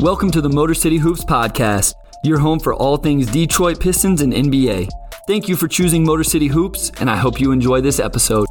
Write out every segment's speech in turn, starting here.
Welcome to the Motor City Hoops Podcast, your home for all things Detroit Pistons and NBA. Thank you for choosing Motor City Hoops, and I hope you enjoy this episode.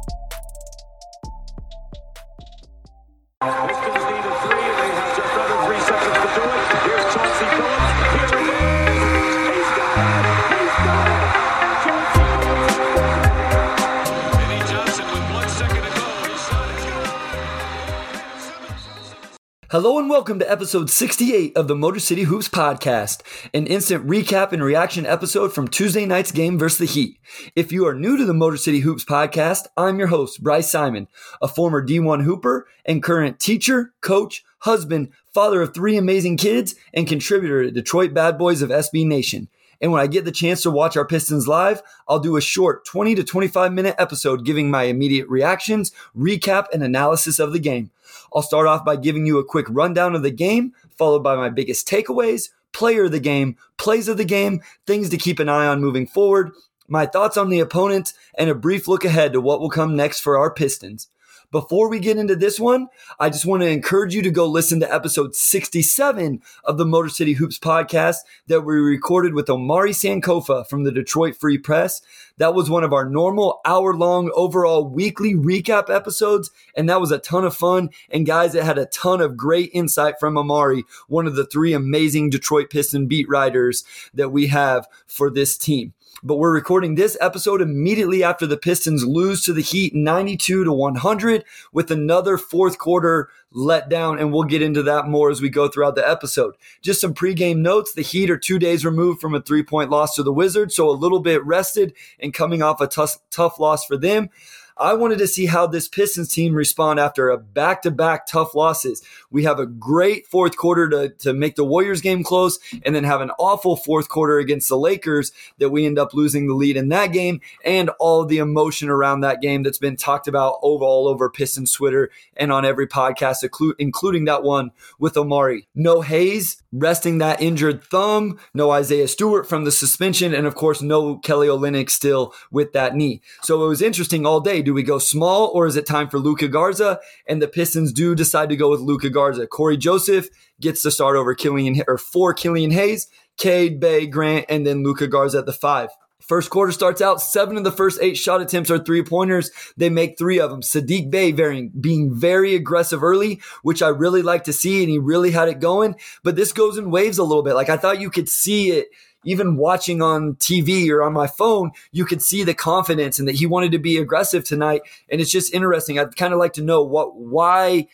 Welcome to episode 68 of the Motor City Hoops Podcast, an instant recap and reaction episode from Tuesday night's game versus the Heat. If you are new to the Motor City Hoops Podcast, I'm your host, Bryce Simon, a former D1 Hooper and current teacher, coach, husband, father of three amazing kids, and contributor to Detroit Bad Boys of SB Nation. And when I get the chance to watch our Pistons live, I'll do a short 20 to 25 minute episode giving my immediate reactions, recap, and analysis of the game. I'll start off by giving you a quick rundown of the game, followed by my biggest takeaways, player of the game, plays of the game, things to keep an eye on moving forward, my thoughts on the opponent, and a brief look ahead to what will come next for our Pistons. Before we get into this one, I just want to encourage you to go listen to episode 67 of the Motor City Hoops podcast that we recorded with Omari Sankofa from the Detroit Free Press. That was one of our normal hour long overall weekly recap episodes, and that was a ton of fun. And guys, it had a ton of great insight from Omari, one of the three amazing Detroit Piston beat writers that we have for this team but we're recording this episode immediately after the Pistons lose to the Heat 92 to 100 with another fourth quarter letdown, and we'll get into that more as we go throughout the episode. Just some pregame notes: the Heat are two days removed from a three-point loss to the Wizards, so a little bit rested and coming off a tough, tough loss for them. I wanted to see how this Pistons team respond after a back-to-back tough losses. We have a great fourth quarter to, to make the Warriors game close and then have an awful fourth quarter against the Lakers that we end up losing the lead in that game and all the emotion around that game that's been talked about over all over Pistons Twitter and on every podcast, including that one with Omari. No Hayes resting that injured thumb, no Isaiah Stewart from the suspension, and of course, no Kelly Olynyk still with that knee. So it was interesting all day. Do we go small or is it time for Luka Garza? And the Pistons do decide to go with Luka Garza. Cory Joseph gets to start over Killian or for Killian Hayes, Cade, Bey, Grant, and then Luka Garza at the five. First quarter starts out, seven of the first eight shot attempts are three pointers. They make three of them. Saddiq Bey very, being very aggressive early, which I really like to see, and he really had it going. But this goes in waves a little bit. Like I thought you could see it even watching on TV or on my phone, you could see the confidence and that he wanted to be aggressive tonight. And it's just interesting. I'd kind of like to know what, why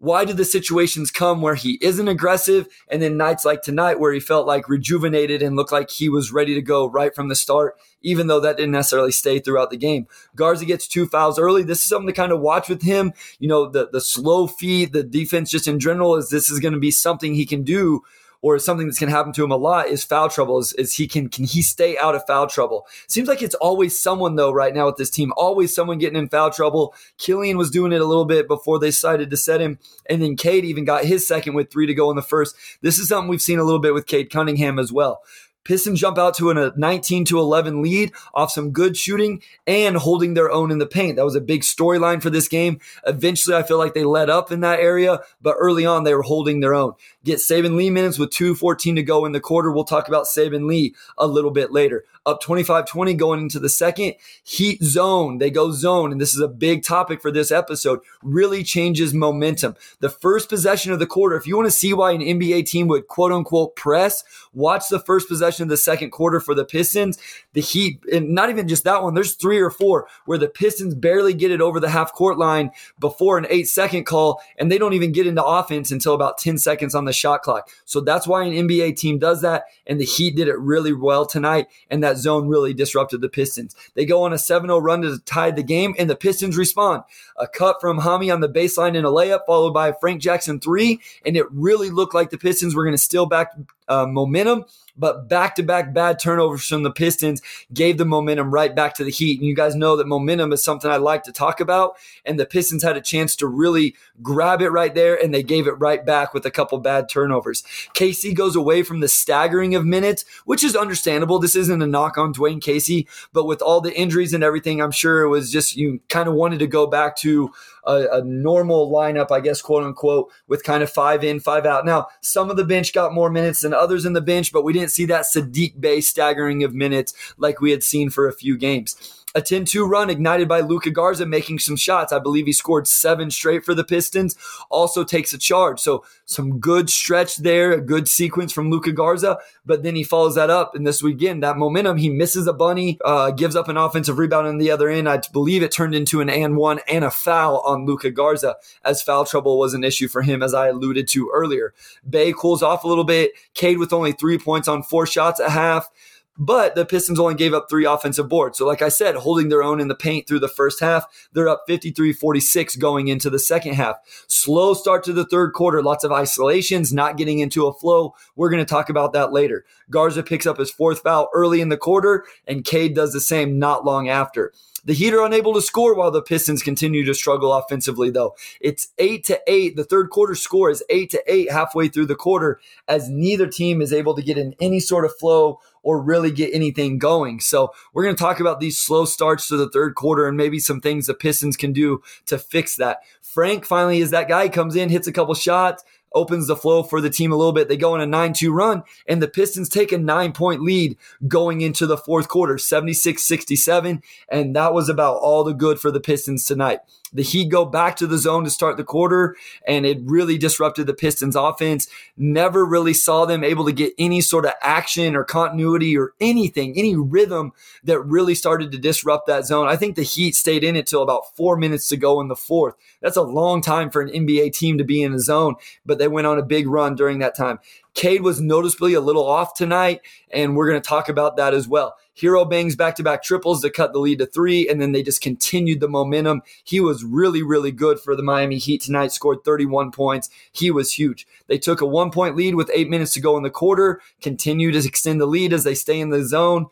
why do the situations come where he isn't aggressive and then nights like tonight where he felt like rejuvenated and looked like he was ready to go right from the start even though that didn't necessarily stay throughout the game garza gets two fouls early this is something to kind of watch with him you know the the slow feed the defense just in general is this is going to be something he can do or something that's going to happen to him a lot is foul trouble. Is, is, he can can he stay out of foul trouble? Seems like it's always someone though right now with this team. Always someone getting in foul trouble. Killian was doing it a little bit before they decided to set him, and then Cade even got his second with three to go in the first. This is something we've seen a little bit with Cade Cunningham as well. Pistons jump out to a 19 to 11 lead off some good shooting and holding their own in the paint. That was a big storyline for this game. Eventually, I feel like they let up in that area, but early on, they were holding their own. Get Saben Lee minutes with 2.14 to go in the quarter. We'll talk about Saben Lee a little bit later. Up 25 20 going into the second. Heat zone. They go zone, and this is a big topic for this episode. Really changes momentum. The first possession of the quarter, if you want to see why an NBA team would quote unquote press, watch the first possession of the second quarter for the Pistons. The Heat, and not even just that one, there's three or four where the Pistons barely get it over the half court line before an eight second call, and they don't even get into offense until about 10 seconds on the shot clock. So that's why an NBA team does that, and the Heat did it really well tonight, and that zone really disrupted the Pistons. They go on a 7 0 run to tie the game, and the Pistons respond. A cut from Hami on the baseline in a layup, followed by Frank Jackson three, and it really looked like the Pistons were going to steal back uh, momentum but back to back bad turnovers from the Pistons gave the momentum right back to the Heat. And you guys know that momentum is something I like to talk about. And the Pistons had a chance to really grab it right there, and they gave it right back with a couple bad turnovers. Casey goes away from the staggering of minutes, which is understandable. This isn't a knock on Dwane Casey, but with all the injuries and everything, I'm sure it was just you kind of wanted to go back to a, a, normal lineup, I guess, quote unquote, with kind of five in, five out. Now, some of the bench got more minutes than others in the bench, but we didn't see that Saddiq Bey staggering of minutes like we had seen for a few games a 10 2 run ignited by Luka Garza making some shots. I believe he scored seven straight for the Pistons, also takes a charge. So, some good stretch there, a good sequence from Luka Garza, but then he follows that up. And this weekend, that momentum, he misses a bunny, uh, gives up an offensive rebound on the other end. I believe it turned into an and one and a foul on Luka Garza, as foul trouble was an issue for him, as I alluded to earlier. Bey cools off a little bit. Cade with only three points on four shots at half. But the Pistons only gave up three offensive boards. So, like I said, holding their own in the paint through the first half, they're up 53 46 going into the second half. Slow start to the third quarter, lots of isolations, not getting into a flow. We're going to talk about that later. Garza picks up his fourth foul early in the quarter, and Cade does the same not long after. The Heat are unable to score while the Pistons continue to struggle offensively, though. It's eight to eight. The third quarter score is eight to eight halfway through the quarter, as neither team is able to get in any sort of flow or really get anything going. So we're going to talk about these slow starts to the third quarter and maybe some things the Pistons can do to fix that. Frank finally is that guy comes in, hits a couple shots, opens the flow for the team a little bit. They go on a 9 2 run, and the Pistons take a nine point lead going into the fourth quarter, 76 67. And that was about all the good for the Pistons tonight. The Heat go back to the zone to start the quarter, and it really disrupted the Pistons' offense. Never really saw them able to get any sort of action or continuity or anything, any rhythm that really started to disrupt that zone. I think the Heat stayed in it till about four minutes to go in the fourth. That's a long time for an NBA team to be in a zone, but they went on a big run during that time. Cade was noticeably a little off tonight, and we're going to talk about that as well. Herro bangs back to back triples to cut the lead to three, and then they just continued the momentum. He was really, really good for the Miami Heat tonight, scored 31 points. He was huge. They took a one point lead with eight minutes to go in the quarter, continue to extend the lead as they stay in the zone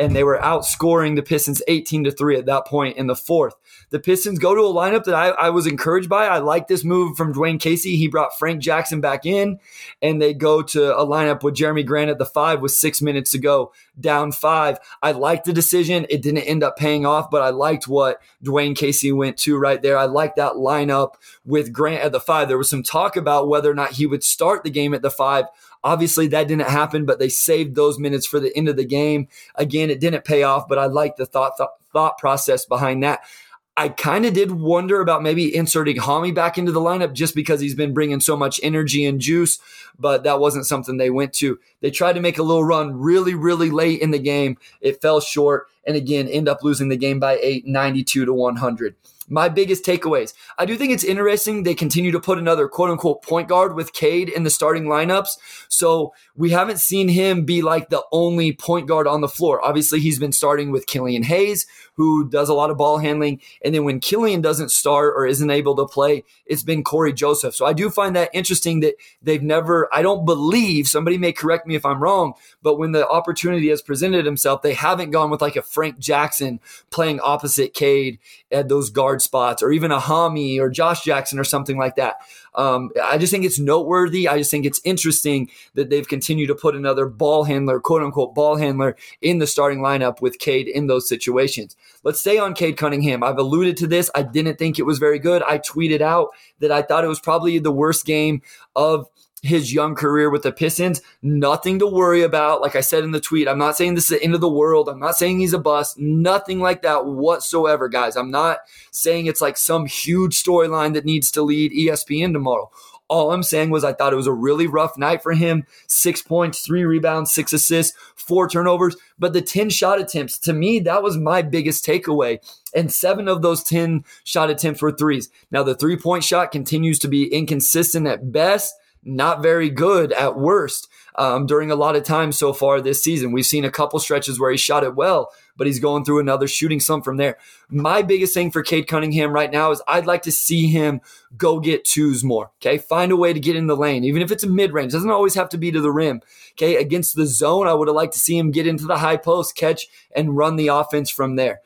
and they were outscoring the Pistons 18 to 3 at that point in the fourth. The Pistons go to a lineup that I, I was encouraged by. I like this move from Dwane Casey. He brought Frank Jackson back in, and they go to a lineup with Jerami Grant at the five with six minutes to go, down five. I liked the decision. It didn't end up paying off, but I liked what Dwane Casey went to right there. I liked that lineup with Grant at the five. There was some talk about whether or not he would start the game at the five. Obviously, that didn't happen, but they saved those minutes for the end of the game. Again, it didn't pay off, but I like the thought th- thought process behind that. I kind of did wonder about maybe inserting Hami back into the lineup just because he's been bringing so much energy and juice, but that wasn't something they went to. They tried to make a little run really, really late in the game. It fell short, and again, end up losing the game by eight, 92 to 100 my biggest takeaways. I do think it's interesting they continue to put another quote unquote point guard with Cade in the starting lineups. So we haven't seen him be like the only point guard on the floor. Obviously, he's been starting with Killian Hayes, who does a lot of ball handling. And then when Killian doesn't start or isn't able to play, it's been Cory Joseph. So I do find that interesting that they've never, I don't believe, somebody may correct me if I'm wrong, but when the opportunity has presented himself, they haven't gone with like a Frank Jackson playing opposite Cade at those guard spots or even a Hami or Josh Jackson or something like that. Um, I just think it's noteworthy. I just think it's interesting that they've continued to put another ball handler, quote unquote, ball handler in the starting lineup with Cade in those situations. Let's stay on Cade Cunningham. I've alluded to this. I didn't think it was very good. I tweeted out that I thought it was probably the worst game of his young career with the Pistons. Nothing to worry about. Like I said in the tweet, I'm not saying this is the end of the world. I'm not saying he's a bust. Nothing like that whatsoever, guys. I'm not saying it's like some huge storyline that needs to lead ESPN tomorrow. All I'm saying was I thought it was a really rough night for him. Six points, three rebounds, six assists, four turnovers. But the 10 shot attempts, to me, that was my biggest takeaway. And seven of those 10 shot attempts were threes. Now, the three point shot continues to be inconsistent at best not very good at worst um, during a lot of times so far this season. We've seen a couple stretches where he shot it well, but he's going through another shooting slump from there. My biggest thing for Cade Cunningham right now is I'd like to see him go get twos more. Okay. Find a way to get in the lane, even if it's a mid range. Doesn't always have to be to the rim. Okay. Against the zone, I would have liked to see him get into the high post, catch, and run the offense from there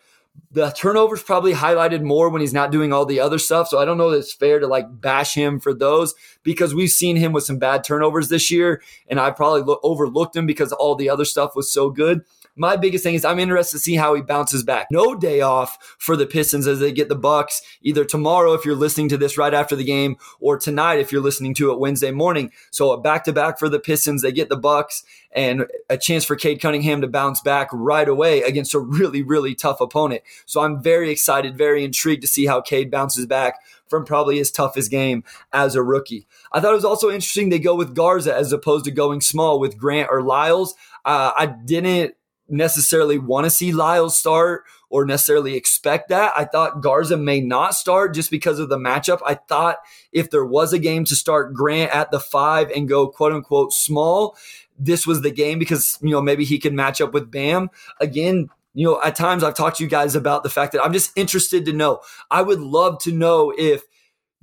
the turnovers probably highlighted more when he's not doing all the other stuff. So I don't know that it's fair to like bash him for those because we've seen him with some bad turnovers this year, and I probably lo- overlooked him because all the other stuff was so good. My biggest thing is I'm interested to see how he bounces back. No day off for the Pistons as they get the Bucks either tomorrow if you're listening to this right after the game or tonight if you're listening to it Wednesday morning. So a back to back for the Pistons. They get the Bucks and a chance for Cade Cunningham to bounce back right away against a really, really tough opponent. So I'm very excited, very intrigued to see how Cade bounces back from probably his toughest game as a rookie. I thought it was also interesting they go with Garza as opposed to going small with Grant or Lyles. Uh, I didn't necessarily want to see Lyles start or necessarily expect that. I thought Garza may not start just because of the matchup. I thought if there was a game to start Grant at the five and go quote unquote small, this was the game because, you know, maybe he can match up with Bam. Again, you know, at times I've talked to you guys about the fact that I'm just interested to know. I would love to know if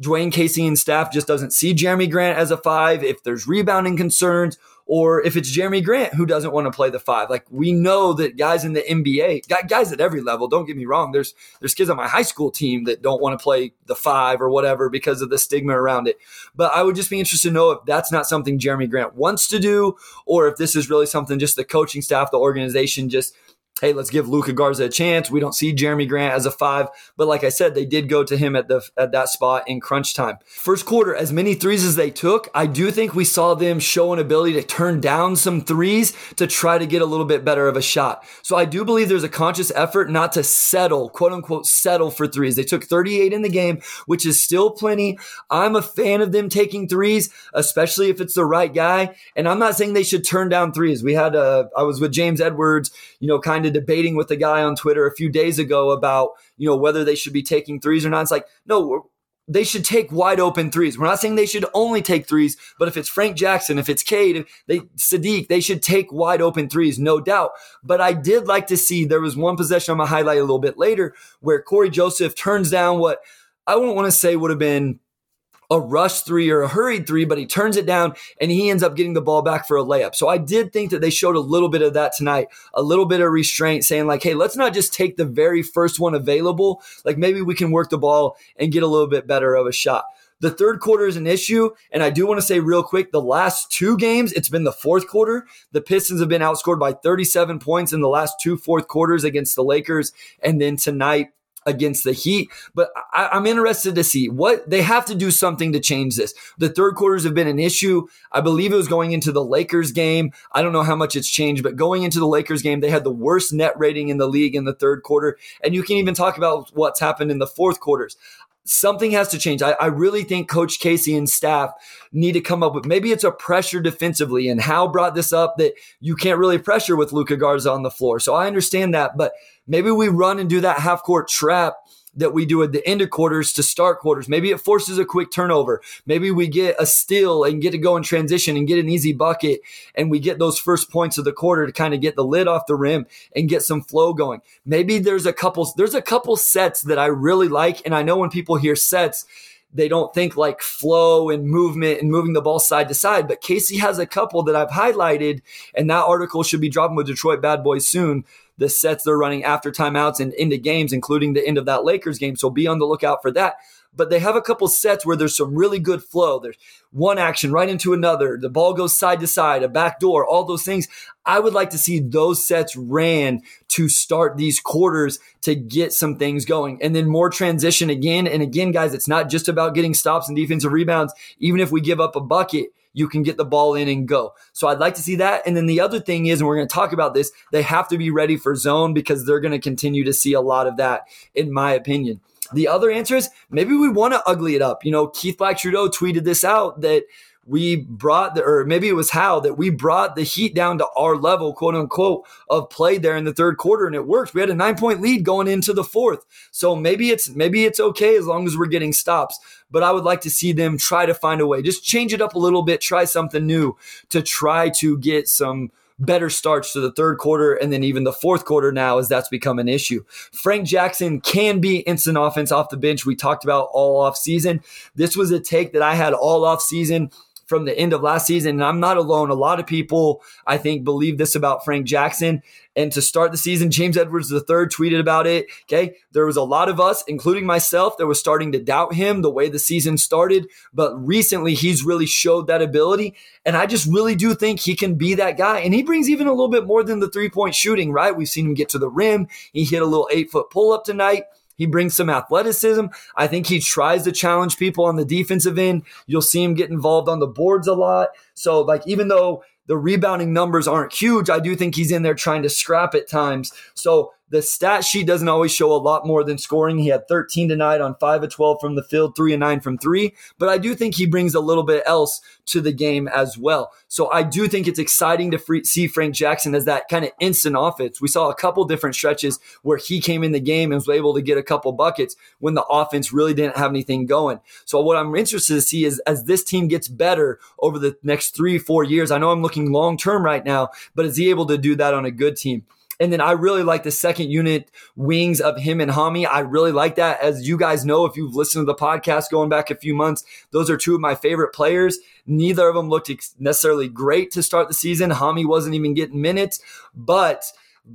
Dwane Casey and staff just doesn't see Jerami Grant as a five, if there's rebounding concerns, or if it's Jerami Grant who doesn't want to play the five. Like we know that guys in the NBA, guys at every level, don't get me wrong, there's there's kids on my high school team that don't want to play the five or whatever because of the stigma around it. But I would just be interested to know if that's not something Jerami Grant wants to do, or if this is really something just the coaching staff, the organization just hey, let's give Luka Garza a chance. We don't see Jerami Grant as a five, but like I said, they did go to him at the at that spot in crunch time. First quarter, as many threes as they took, I do think we saw them show an ability to turn down some threes to try to get a little bit better of a shot. So I do believe there's a conscious effort not to settle, quote unquote, settle for threes. They took 38 in the game, which is still plenty. I'm a fan of them taking threes, especially if it's the right guy. And I'm not saying they should turn down threes. We had a, I was with James Edwards, you know, kind of debating with a guy on Twitter a few days ago about, you know, whether they should be taking threes or not. It's like, no, they should take wide open threes. We're not saying they should only take threes, but if it's Frank Jackson, if it's Cade, they Saddiq, they should take wide open threes, no doubt. But I did like to see there was one possession I'm gonna highlight a little bit later where Cory Joseph turns down what I wouldn't want to say would have been a rush three or a hurried three, but he turns it down and he ends up getting the ball back for a layup. So I did think that they showed a little bit of that tonight, a little bit of restraint, saying like, hey, let's not just take the very first one available. Like maybe we can work the ball and get a little bit better of a shot. The third quarter is an issue. And I do want to say real quick the last two games, it's been the fourth quarter. The Pistons have been outscored by 37 points in the last two fourth quarters against the Lakers. And then tonight, against the Heat. But I, am interested to see what they have to do something to change this. The third quarters have been an issue. I believe it was going into the Lakers game. I don't know how much it's changed, but going into the Lakers game, they had the worst net rating in the league in the third quarter. And you can even talk about what's happened in the fourth quarters something has to change. I, I, really think Coach Casey and staff need to come up with maybe it's a pressure defensively. And Hal brought this up that you can't really pressure with Luka Garza on the floor. So I understand that, but maybe we run and do that half court trap that we do at the end of quarters to start quarters. Maybe it forces a quick turnover. Maybe we get a steal and get to go in transition and get an easy bucket and we get those first points of the quarter to kind of get the lid off the rim and get some flow going. Maybe there's a couple there's a couple sets that I really like and I know when people hear sets they don't think like flow and movement and moving the ball side to side. But Casey has a couple that I've highlighted, and that article should be dropping with Detroit Bad Boys soon the sets they're running after timeouts and into games, including the end of that Lakers game. So be on the lookout for that. But they have a couple sets where there's some really good flow. There's one action right into another. The ball goes side to side, a back door, all those things. I would like to see those sets ran to start these quarters to get some things going. And then more transition again. And again, guys, it's not just about getting stops and defensive rebounds. Even if we give up a bucket, you can get the ball in and go. So I'd like to see that. And then the other thing is, and we're going to talk about this, they have to be ready for zone because they're going to continue to see a lot of that, in my opinion. The other answer is maybe we want to ugly it up. You know, Keith Black Trudeau tweeted this out that we brought the, or maybe it was how that we brought the Heat down to our level, quote unquote, of play there in the third quarter, and it worked. We had a nine point lead going into the fourth, so maybe it's maybe it's okay as long as we're getting stops. But I would like to see them try to find a way, just change it up a little bit, try something new to try to get some better starts to the third quarter and then even the fourth quarter now as that's become an issue. Frank Jackson can be instant offense off the bench. We talked about all off season. This was a take that I had all off season from the end of last season. And I'm not alone. A lot of people, I think, believe this about Frank Jackson. And to start the season, James Edwards III tweeted about it. Okay. There was a lot of us, including myself, that was starting to doubt him the way the season started. But recently, he's really showed that ability. And I just really do think he can be that guy. And he brings even a little bit more than the three point shooting, right? We've seen him get to the rim. He hit a little eight foot pull up tonight. He brings some athleticism. I think he tries to challenge people on the defensive end. You'll see him get involved on the boards a lot. So, like, even though the rebounding numbers aren't huge, I do think he's in there trying to scrap at times. So, the stat sheet doesn't always show a lot more than scoring. He had 13 tonight on 5 of 12 from the field, 3 and 9 from 3, but I do think he brings a little bit else to the game as well. So I do think it's exciting to free, see Frank Jackson as that kind of instant offense. We saw a couple different stretches where he came in the game and was able to get a couple buckets when the offense really didn't have anything going. So what I'm interested to see is as this team gets better over the next 3 4 years. I know I'm looking long term right now, but is he able to do that on a good team? And then I really like the second unit wings of him and Hami. I really like that. As you guys know, if you've listened to the podcast going back a few months, those are two of my favorite players. Neither of them looked necessarily great to start the season. Hami wasn't even getting minutes, but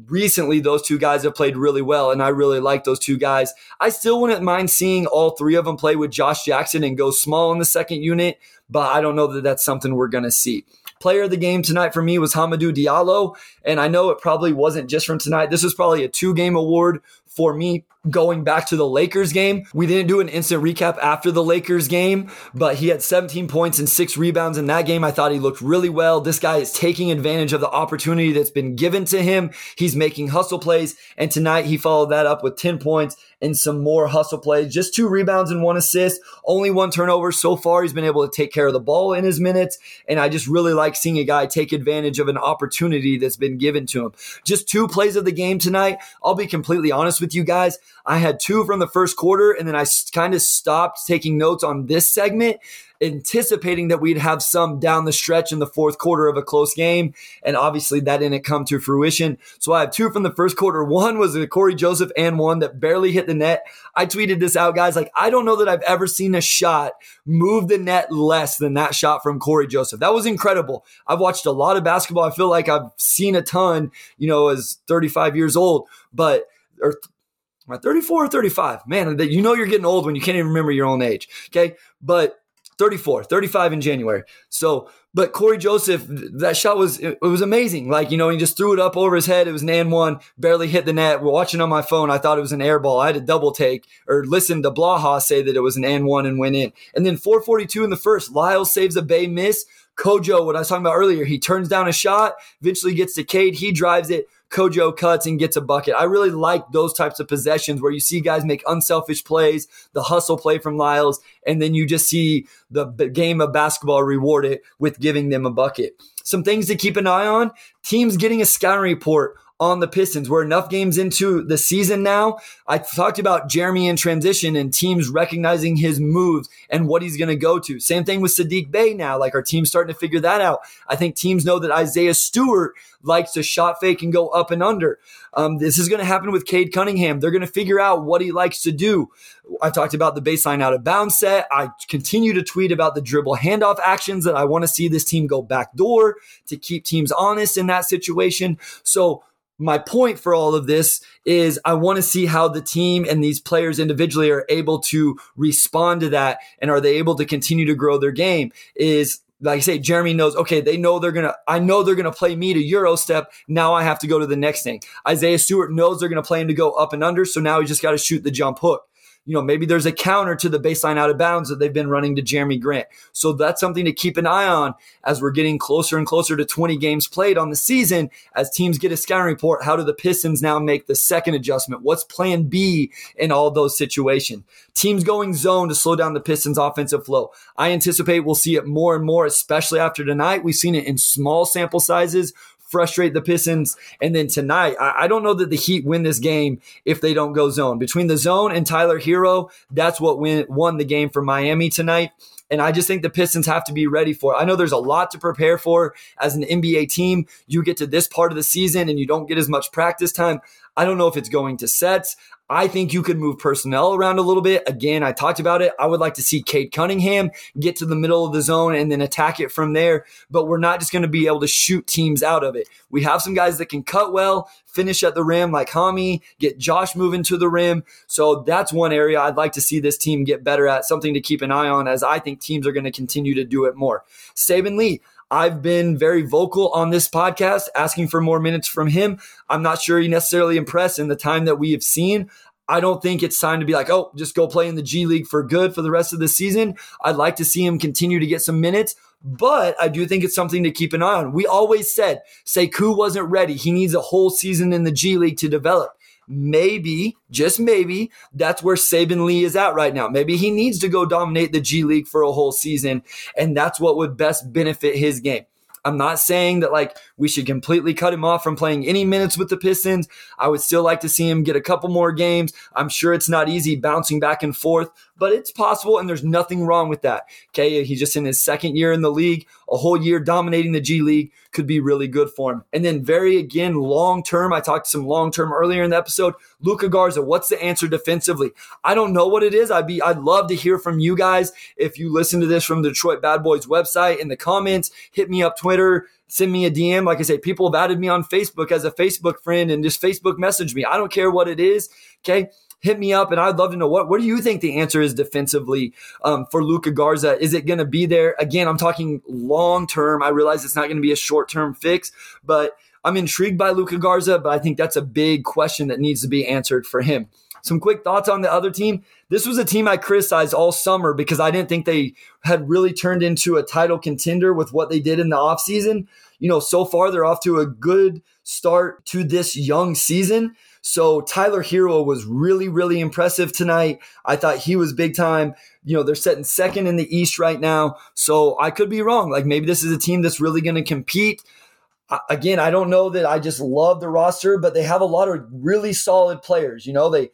recently those two guys have played really well and i really like those two guys i still wouldn't mind seeing all three of them play with josh jackson and go small in the second unit but i don't know that that's something we're going to see Player of the game tonight for me was Hamidou Diallo. And I know it probably wasn't just from tonight. This was probably a two game award for me going back to the Lakers game. We didn't do an instant recap after the Lakers game, but he had 17 points and six rebounds in that game. I thought he looked really well. This guy is taking advantage of the opportunity that's been given to him. He's making hustle plays. And tonight he followed that up with 10 points and some more hustle plays. Just two rebounds and one assist, only one turnover so far. He's been able to take care of the ball in his minutes. And I just really like seeing a guy take advantage of an opportunity that's been given to him. Just two plays of the game tonight. I'll be completely honest with you guys. I had two from the first quarter, and then I kind of stopped taking notes on this segment, anticipating that we'd have some down the stretch in the fourth quarter of a close game. And obviously, that didn't come to fruition. So I have two from the first quarter. One was a Cory Joseph and one that barely hit the net. I tweeted this out, guys. Like, I don't know that I've ever seen a shot move the net less than that shot from Cory Joseph. That was incredible. I've watched a lot of basketball. I feel like I've seen a ton, you know, as 35 years old, but or I 34 or 35? Man, you know you're getting old when you can't even remember your own age. Okay. But 34, 35 in January. So, but cory Joseph, that shot was it, was amazing. Like, you know, he just threw it up over his head. It was an and one, barely hit the net. We're watching on my phone. I thought it was an air ball. I had a double take or listen to Blaha say that it was an and one and went in. And then 442 in the first. lyle saves a Bey miss. Kojo, what I was talking about earlier, he turns down a shot, eventually gets to Cade. He drives it. Kojo cuts and gets a bucket. I really like those types of possessions where you see guys make unselfish plays, the hustle play from Lyles, and then you just see the game of basketball rewarded with giving them a bucket. Some things to keep an eye on teams getting a scouting report on the Pistons. We're enough games into the season now. I talked about Jerami in transition and teams recognizing his moves and what he's going to go to. Same thing with Saddiq Bey now. Like our team's starting to figure that out. I think teams know that Isaiah Stewart likes to shot fake and go up and under. Um, this is going to happen with Cade Cunningham. They're going to figure out what he likes to do. I talked about the baseline out of bounds set. I continue to tweet about the dribble handoff actions that I want to see this team go backdoor to keep teams honest in that situation. So my point for all of this is I want to see how the team and these players individually are able to respond to that and are they able to continue to grow their game is like I say, Jerami knows, okay, they know they're going to, I know they're going to play me to Euro step. Now I have to go to the next thing. Isaiah Stewart knows they're going to play him to go up and under. So now he just got to shoot the jump hook you know, maybe there's a counter to the baseline out of bounds that they've been running to Jerami Grant. So that's something to keep an eye on as we're getting closer and closer to 20 games played on the season. As teams get a scouting report, how do the Pistons now make the second adjustment? What's plan B in all those situations? Teams going zone to slow down the Pistons offensive flow. I anticipate we'll see it more and more, especially after tonight. We've seen it in small sample sizes frustrate the Pistons. And then tonight, I, I, don't know that the Heat win this game if they don't go zone. Between the zone and Tyler Herro, that's what win, won the game for Miami tonight. And I just think the Pistons have to be ready for it. I know there's a lot to prepare for as an NBA team. You get to this part of the season and you don't get as much practice time. I don't know if it's going to sets. I think you could move personnel around a little bit. Again, I talked about it. I would like to see Cade Cunningham get to the middle of the zone and then attack it from there. But we're not just going to be able to shoot teams out of it. We have some guys that can cut well, finish at the rim like Hami, get Josh moving to the rim. So that's one area I'd like to see this team get better at, something to keep an eye on as I think teams are going to continue to do it more. Saben Lee, I've been very vocal on this podcast asking for more minutes from him. I'm not sure he necessarily impressed in the time that we have seen. I don't think it's time to be like, oh, just go play in the G League for good for the rest of the season. I'd like to see him continue to get some minutes, but I do think it's something to keep an eye on. We always said Sekou wasn't ready. He needs a whole season in the G League to develop maybe, just maybe, that's where Saben Lee is at right now. Maybe he needs to go dominate the G League for a whole season, and that's what would best benefit his game. I'm not saying that like we should completely cut him off from playing any minutes with the Pistons. I would still like to see him get a couple more games. I'm sure it's not easy bouncing back and forth, but it's possible and there's nothing wrong with that. Okay, he's just in his second year in the league, a whole year dominating the G League could be really good for him. And then very again long term, I talked some long term earlier in the episode. Luka Garza, what's the answer defensively? I don't know what it is. I'd be I'd love to hear from you guys if you listen to this from the Detroit Bad Boys website in the comments. Hit me up Twitter send me a DM. Like I say, people have added me on Facebook as a Facebook friend and just Facebook message me. I don't care what it is. Okay hit me up and I'd love to know what what do you think the answer is defensively um, for Luka Garza? Is it going to be there? Again, I'm talking long term. I realize it's not going to be a short term fix, but I'm intrigued by Luka Garza, but I think that's a big question that needs to be answered for him. Some quick thoughts on the other team. This was a team I criticized all summer because I didn't think they had really turned into a title contender with what they did in the offseason. You know, so far they're off to a good start to this young season. So Tyler Herro was really, really impressive tonight. I thought he was big time. You know, they're setting second in the East right now. So I could be wrong. Like maybe this is a team that's really going to compete. Again, I don't know that I just love the roster, but they have a lot of really solid players. You know, they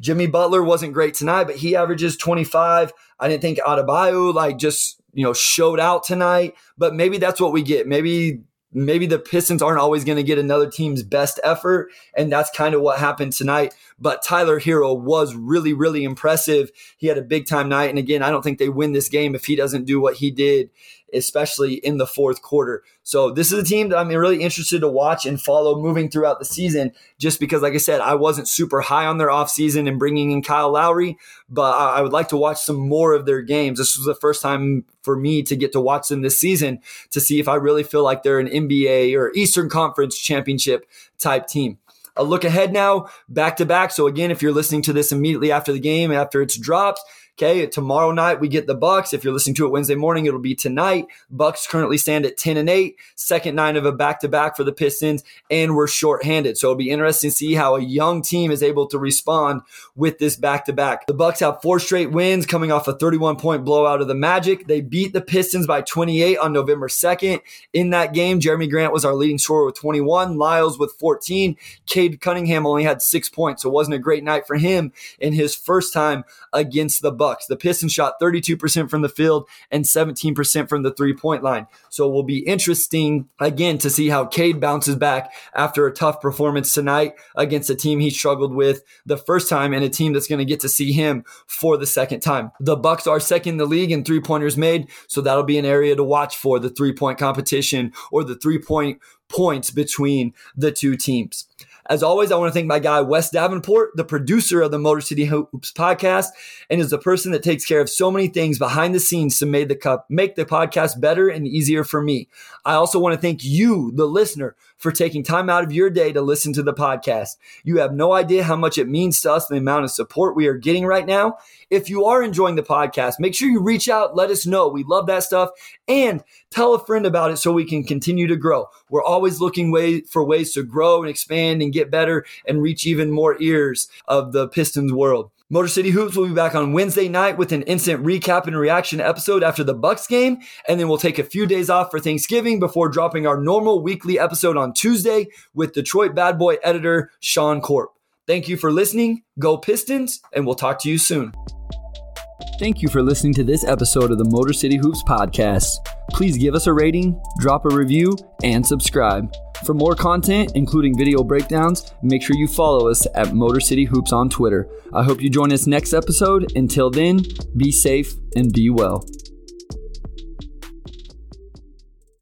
Jimmy Butler wasn't great tonight, but he averages 25. I didn't think Adebayo like just, you know, showed out tonight, but maybe that's what we get. Maybe maybe the Pistons aren't always going to get another team's best effort. And that's kind of what happened tonight. But Tyler Herro was really, really impressive. He had a big time night. And again, I don't think they win this game if he doesn't do what he did especially in the fourth quarter. So this is a team that I'm really interested to watch and follow moving throughout the season, just because, like I said, I wasn't super high on their offseason and bringing in Kyle Lowry, but I would like to watch some more of their games. This was the first time for me to get to watch them this season to see if I really feel like they're an NBA or Eastern Conference championship type team a look ahead now, back to back. So again, if you're listening to this immediately after the game, after it's dropped, Okay, tomorrow night we get the Bucks. If you're listening to it Wednesday morning, it'll be tonight. Bucks currently stand at 10 and 8, second nine of a back-to-back for the Pistons, and we're shorthanded. So it'll be interesting to see how a young team is able to respond with this back-to-back. The Bucks have four straight wins coming off a 31-point blowout of the Magic. They beat the Pistons by 28 on November 2nd. In that game, Jerami Grant was our leading scorer with 21, Lyles with 14. Cade Cunningham only had six points, so it wasn't a great night for him in his first time against the Bucks. The Pistons shot 32% from the field and 17% from the three-point line. So it will be interesting again to see how Cade bounces back after a tough performance tonight against a team he struggled with the first time and a team that's going to get to see him for the second time. The Bucks are second in the league in three-pointers made, so that'll be an area to watch for the three-point competition or the three-point points between the two teams. As always, I want to thank my guy, Wes Davenport, the producer of the Motor City Hoops podcast, and is the person that takes care of so many things behind the scenes to make the cup, make the podcast better and easier for me. I also want to thank you, the listener, for taking time out of your day to listen to the podcast. You have no idea how much it means to us, the amount of support we are getting right now. If you are enjoying the podcast, make sure you reach out, let us know. We love that stuff. And tell a friend about it so we can continue to grow. We're always looking way, for ways to grow and expand and get better and reach even more ears of the Pistons world. Motor City Hoops will be back on Wednesday night with an instant recap and reaction episode after the Bucks game, and then we'll take a few days off for Thanksgiving before dropping our normal weekly episode on Tuesday with Detroit Bad Boy editor Sean Corp. Thank you for listening. Go Pistons, and we'll talk to you soon. Thank you for listening to this episode of the Motor City Hoops podcast. Please give us a rating, drop a review, and subscribe. For more content, including video breakdowns, make sure you follow us at Motor City Hoops on Twitter. I hope you join us next episode. Until then, be safe and be well.